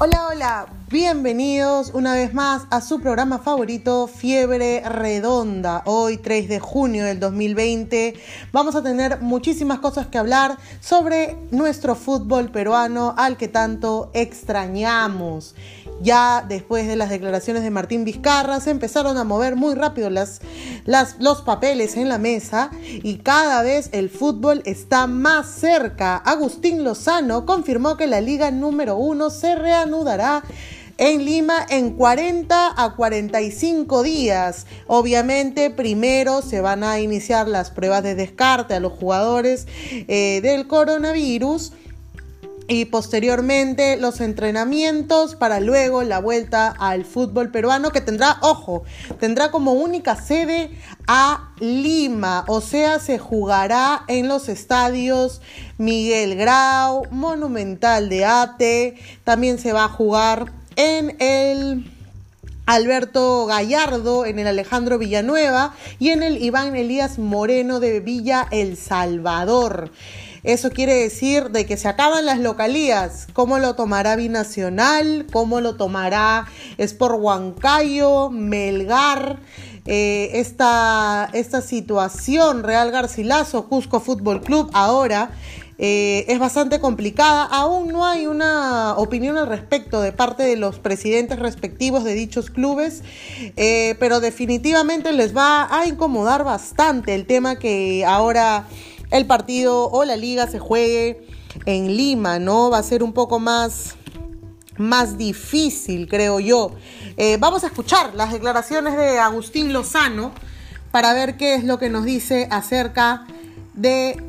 Hola, hola, bienvenidos una vez más a su programa favorito, Fiebre Redonda. Hoy, 3 de junio del 2020, vamos a tener muchísimas cosas que hablar sobre nuestro fútbol peruano al que tanto extrañamos. Ya después de las declaraciones de Martín Vizcarra se empezaron a mover muy rápido las, las, los papeles en la mesa y cada vez el fútbol está más cerca. Agustín Lozano confirmó que la liga número uno se reanudará en Lima en 40 a 45 días. Obviamente, primero se van a iniciar las pruebas de descarte a los jugadores eh, del coronavirus y posteriormente los entrenamientos para luego la vuelta al fútbol peruano que tendrá, ojo, tendrá como única sede a Lima, o sea, se jugará en los estadios Miguel Grau, Monumental de Ate, también se va a jugar en el Alberto Gallardo, en el Alejandro Villanueva y en el Iván Elías Moreno de Villa El Salvador. Eso quiere decir de que se acaban las localías. ¿Cómo lo tomará Binacional? ¿Cómo lo tomará Sport Huancayo? Melgar. Eh, esta, esta situación, Real Garcilaso, Cusco Fútbol Club, ahora eh, es bastante complicada. Aún no hay una opinión al respecto de parte de los presidentes respectivos de dichos clubes, eh, pero definitivamente les va a incomodar bastante el tema que ahora el partido o la liga se juegue en Lima, ¿no? Va a ser un poco más, más difícil, creo yo. Eh, vamos a escuchar las declaraciones de Agustín Lozano para ver qué es lo que nos dice acerca de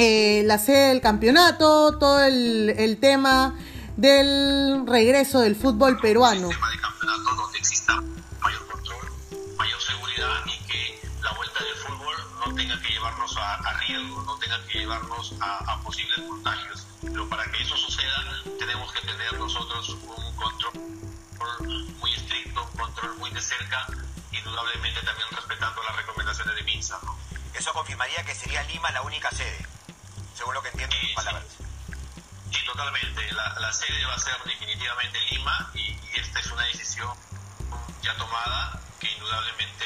eh, la sede del campeonato, todo el, tema del regreso del fútbol peruano. tema de campeonato donde exista mayor control, mayor seguridad y que la vuelta del fútbol no tenga que llevarnos a, riesgo, no tenga que llevarnos a, posibles contagios. Pero para que eso suceda tenemos que tener nosotros un control muy estricto, un control muy de cerca, indudablemente también respetando las recomendaciones de MINSA. Eso confirmaría que sería Lima la única sede según lo que entiendo sí, palabras. Sí, totalmente. La, sede va a ser definitivamente Lima y, esta es una decisión ya tomada que indudablemente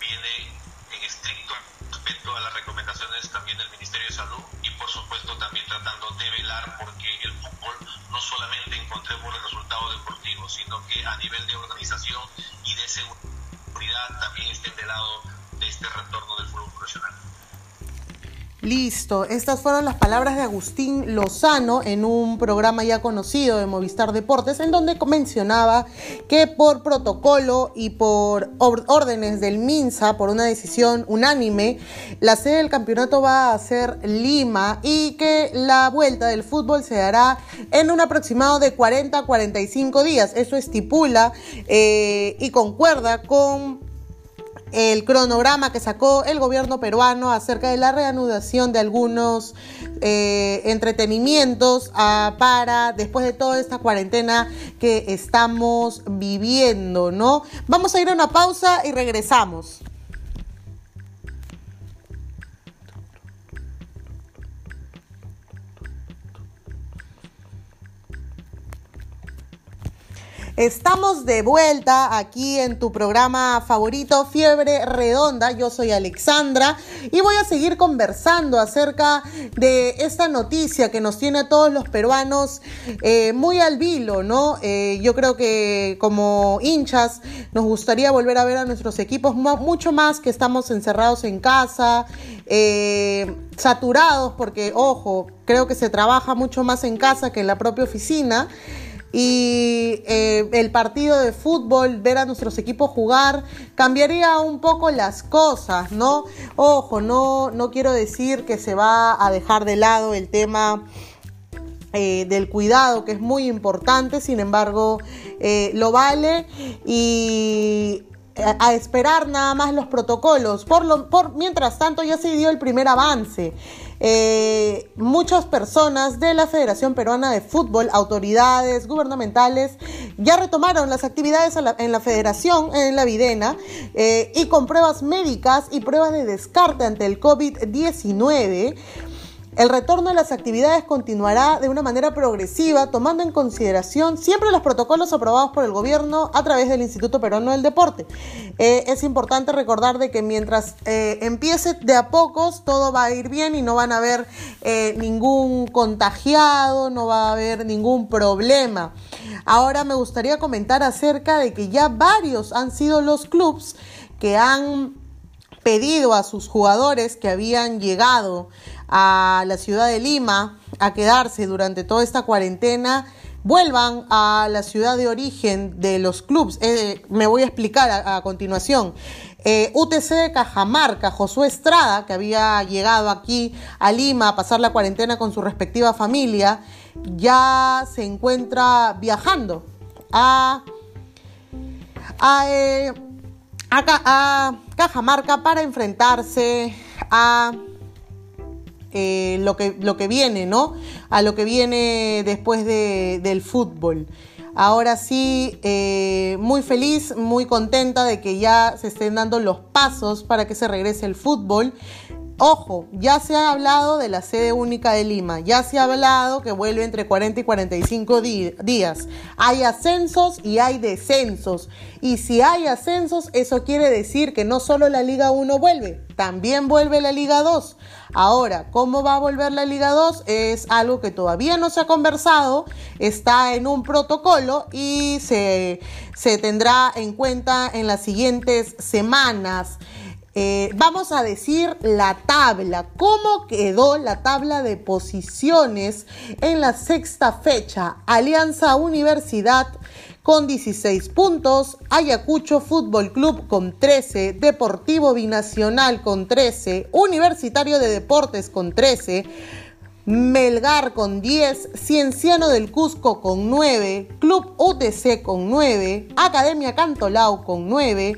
viene en estricto respeto a las recomendaciones también del Ministerio de Salud y por supuesto también tratando de velar porque el fútbol no solamente encontremos el resultado deportivo, sino que a nivel de organización y de seguridad también estén de lado de este retorno del fútbol profesional. Listo, estas fueron las palabras de Agustín Lozano en un programa ya conocido de Movistar Deportes, en donde mencionaba que por protocolo y por órdenes del MINSA, por una decisión unánime, la sede del campeonato va a ser Lima y que la vuelta del fútbol se dará en un aproximado de 40 a 45 días. Eso estipula eh, y concuerda con el cronograma que sacó el gobierno peruano acerca de la reanudación de algunos eh, entretenimientos ah, para después de toda esta cuarentena que estamos viviendo, ¿no? Vamos a ir a una pausa y regresamos. Estamos de vuelta aquí en tu programa favorito, Fiebre Redonda. Yo soy Alexandra y voy a seguir conversando acerca de esta noticia que nos tiene a todos los peruanos eh, muy al vilo, ¿no? Eh, yo creo que como hinchas nos gustaría volver a ver a nuestros equipos mucho más que estamos encerrados en casa, eh, saturados, porque, ojo, creo que se trabaja mucho más en casa que en la propia oficina y eh, el partido de fútbol, ver a nuestros equipos jugar, cambiaría un poco las cosas, ¿no? Ojo, no, no quiero decir que se va a dejar de lado el tema eh, del cuidado, que es muy importante, sin embargo, eh, lo vale y a esperar nada más los protocolos. Por lo, por, mientras tanto, ya se dio el primer avance. Eh, muchas personas de la Federación Peruana de Fútbol, autoridades gubernamentales, ya retomaron las actividades en la federación, en la Videna, eh, y con pruebas médicas y pruebas de descarte ante el COVID-19. El retorno de las actividades continuará de una manera progresiva, tomando en consideración siempre los protocolos aprobados por el gobierno a través del Instituto Peruano del Deporte. Eh, es importante recordar de que mientras eh, empiece de a pocos, todo va a ir bien y no van a haber eh, ningún contagiado, no va a haber ningún problema. Ahora me gustaría comentar acerca de que ya varios han sido los clubes que han pedido a sus jugadores que habían llegado a la ciudad de Lima a quedarse durante toda esta cuarentena vuelvan a la ciudad de origen de los clubes. Eh, me voy a explicar a, continuación. Eh, UTC de Cajamarca, Josué Estrada, que había llegado aquí a Lima a pasar la cuarentena con su respectiva familia, ya se encuentra viajando a, a, eh, a Cajamarca para enfrentarse a eh, lo, que, lo que viene, ¿no? A lo que viene después de, del fútbol. Ahora sí, eh, muy feliz, muy contenta de que ya se estén dando los pasos para que se regrese el fútbol. Ojo, ya se ha hablado de la sede única de Lima, ya se ha hablado que vuelve entre 40 y 45 días. Hay ascensos y hay descensos. Y si hay ascensos, eso quiere decir que no solo la Liga 1 vuelve, también vuelve la Liga 2. Ahora, ¿cómo va a volver la Liga 2? Es algo que todavía no se ha conversado, está en un protocolo y se, se tendrá en cuenta en las siguientes semanas. Eh, vamos a decir la tabla. ¿Cómo quedó la tabla de posiciones en la sexta fecha? Alianza Universidad con 16 puntos, Ayacucho Fútbol Club con 13, Deportivo Binacional con 13, Universitario de Deportes con 13, Melgar con 10, Cienciano del Cusco con 9, Club UTC con 9, Academia Cantolao con 9,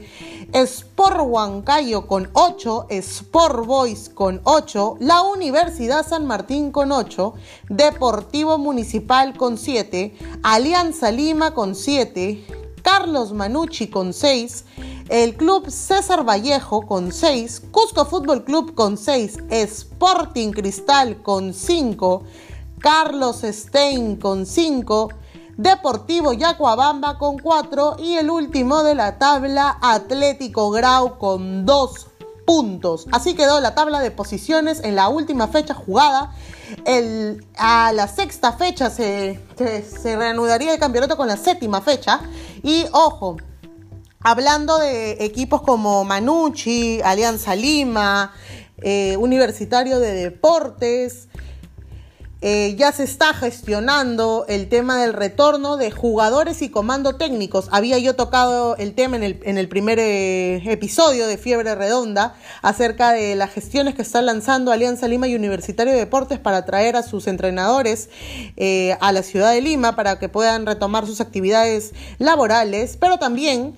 Sport Huancayo con 8, Sport Boys con 8, la Universidad San Martín con 8, Deportivo Municipal con 7, Alianza Lima con 7, Carlos Manucci con 6, el Club César Vallejo con 6, Cusco Fútbol Club con 6, Sporting Cristal con 5, Carlos Stein con 5, Deportivo Yacuabamba con 4 y el último de la tabla Atlético Grau con 2 puntos. Así quedó la tabla de posiciones en la última fecha jugada. A la sexta fecha se, se, reanudaría el campeonato con la séptima fecha. Y ojo, hablando de equipos como Manucci, Alianza Lima, eh, Universitario de Deportes, eh, ya se está gestionando el tema del retorno de jugadores y comando técnicos. Había yo tocado el tema en el, en el primer eh, episodio de Fiebre Redonda acerca de las gestiones que está lanzando Alianza Lima y Universitario de Deportes para traer a sus entrenadores eh, a la ciudad de Lima para que puedan retomar sus actividades laborales. Pero también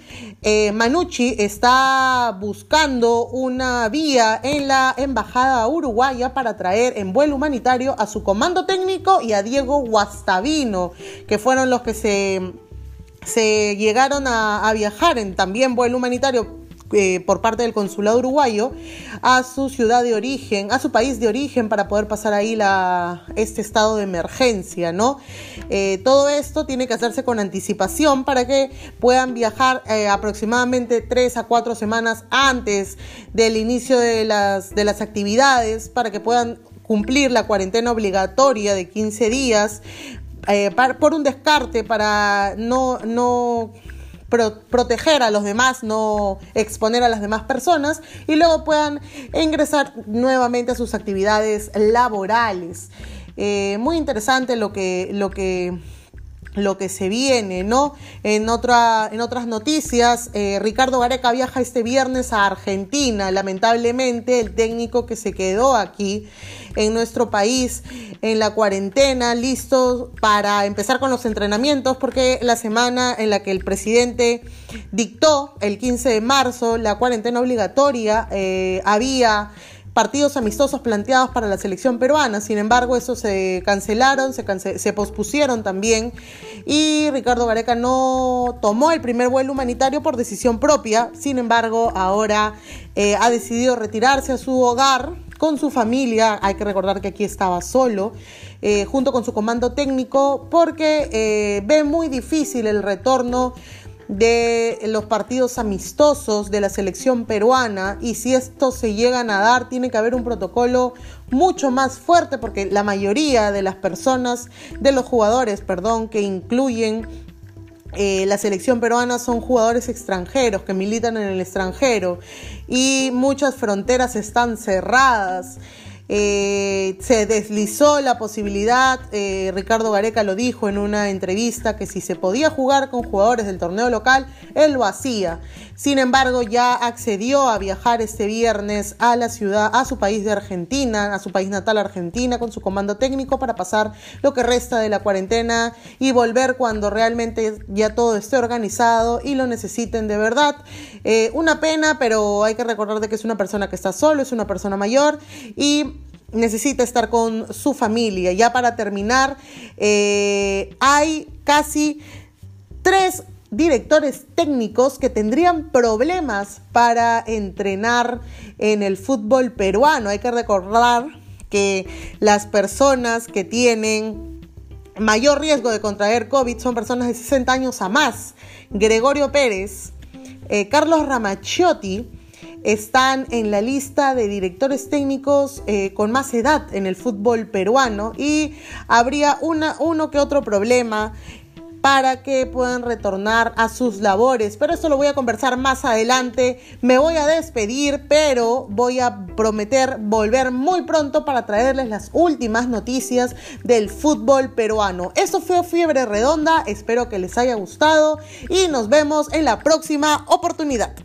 Manucci está buscando una vía en la embajada uruguaya para traer en vuelo humanitario a su comando técnico y a Diego Guastavino, que fueron los que se, se llegaron a, viajar en también vuelo humanitario eh, por parte del consulado uruguayo a su ciudad de origen, a su país de origen para poder pasar ahí la, este estado de emergencia, ¿no? Eh, todo esto tiene que hacerse con anticipación para que puedan viajar eh, aproximadamente tres a cuatro semanas antes del inicio de las, de las actividades para que puedan cumplir la cuarentena obligatoria de 15 días eh, por un descarte para no, no proteger a los demás, no exponer a las demás personas y luego puedan ingresar nuevamente a sus actividades laborales. Eh, muy interesante lo que, lo que lo que se viene, ¿no? En, otra, en otras noticias, eh, Ricardo Gareca viaja este viernes a Argentina. Lamentablemente, el técnico que se quedó aquí en nuestro país en la cuarentena, listo para empezar con los entrenamientos, porque la semana en la que el presidente dictó, el 15 de marzo, la cuarentena obligatoria, eh, había partidos amistosos planteados para la selección peruana. Sin embargo, esos se cancelaron, se, pospusieron también y Ricardo Gareca no tomó el primer vuelo humanitario por decisión propia. Sin embargo, ahora eh, ha decidido retirarse a su hogar con su familia, hay que recordar que aquí estaba solo, eh, junto con su comando técnico, porque eh, ve muy difícil el retorno de los partidos amistosos de la selección peruana y si esto se llegan a dar tiene que haber un protocolo mucho más fuerte porque la mayoría de las personas, de los jugadores, perdón, que incluyen eh, la selección peruana son jugadores extranjeros que militan en el extranjero y muchas fronteras están cerradas. Eh, se deslizó la posibilidad, eh, Ricardo Gareca lo dijo en una entrevista, que si se podía jugar con jugadores del torneo local, él lo hacía. Sin embargo, ya accedió a viajar este viernes a la ciudad, a su país de Argentina, a su país natal Argentina, con su comando técnico para pasar lo que resta de la cuarentena y volver cuando realmente ya todo esté organizado y lo necesiten de verdad. Eh, una pena, pero hay que recordar de que es una persona que está solo, es una persona mayor y necesita estar con su familia. Ya para terminar, eh, hay casi tres directores técnicos que tendrían problemas para entrenar en el fútbol peruano. Hay que recordar que las personas que tienen mayor riesgo de contraer COVID son personas de 60 años a más. Gregorio Pérez, eh, Carlos Ramachiotti, están en la lista de directores técnicos eh, con más edad en el fútbol peruano y habría una, uno que otro problema para que puedan retornar a sus labores. Pero esto lo voy a conversar más adelante. Me voy a despedir, pero voy a prometer volver muy pronto para traerles las últimas noticias del fútbol peruano. Esto fue Fiebre Redonda, espero que les haya gustado y nos vemos en la próxima oportunidad.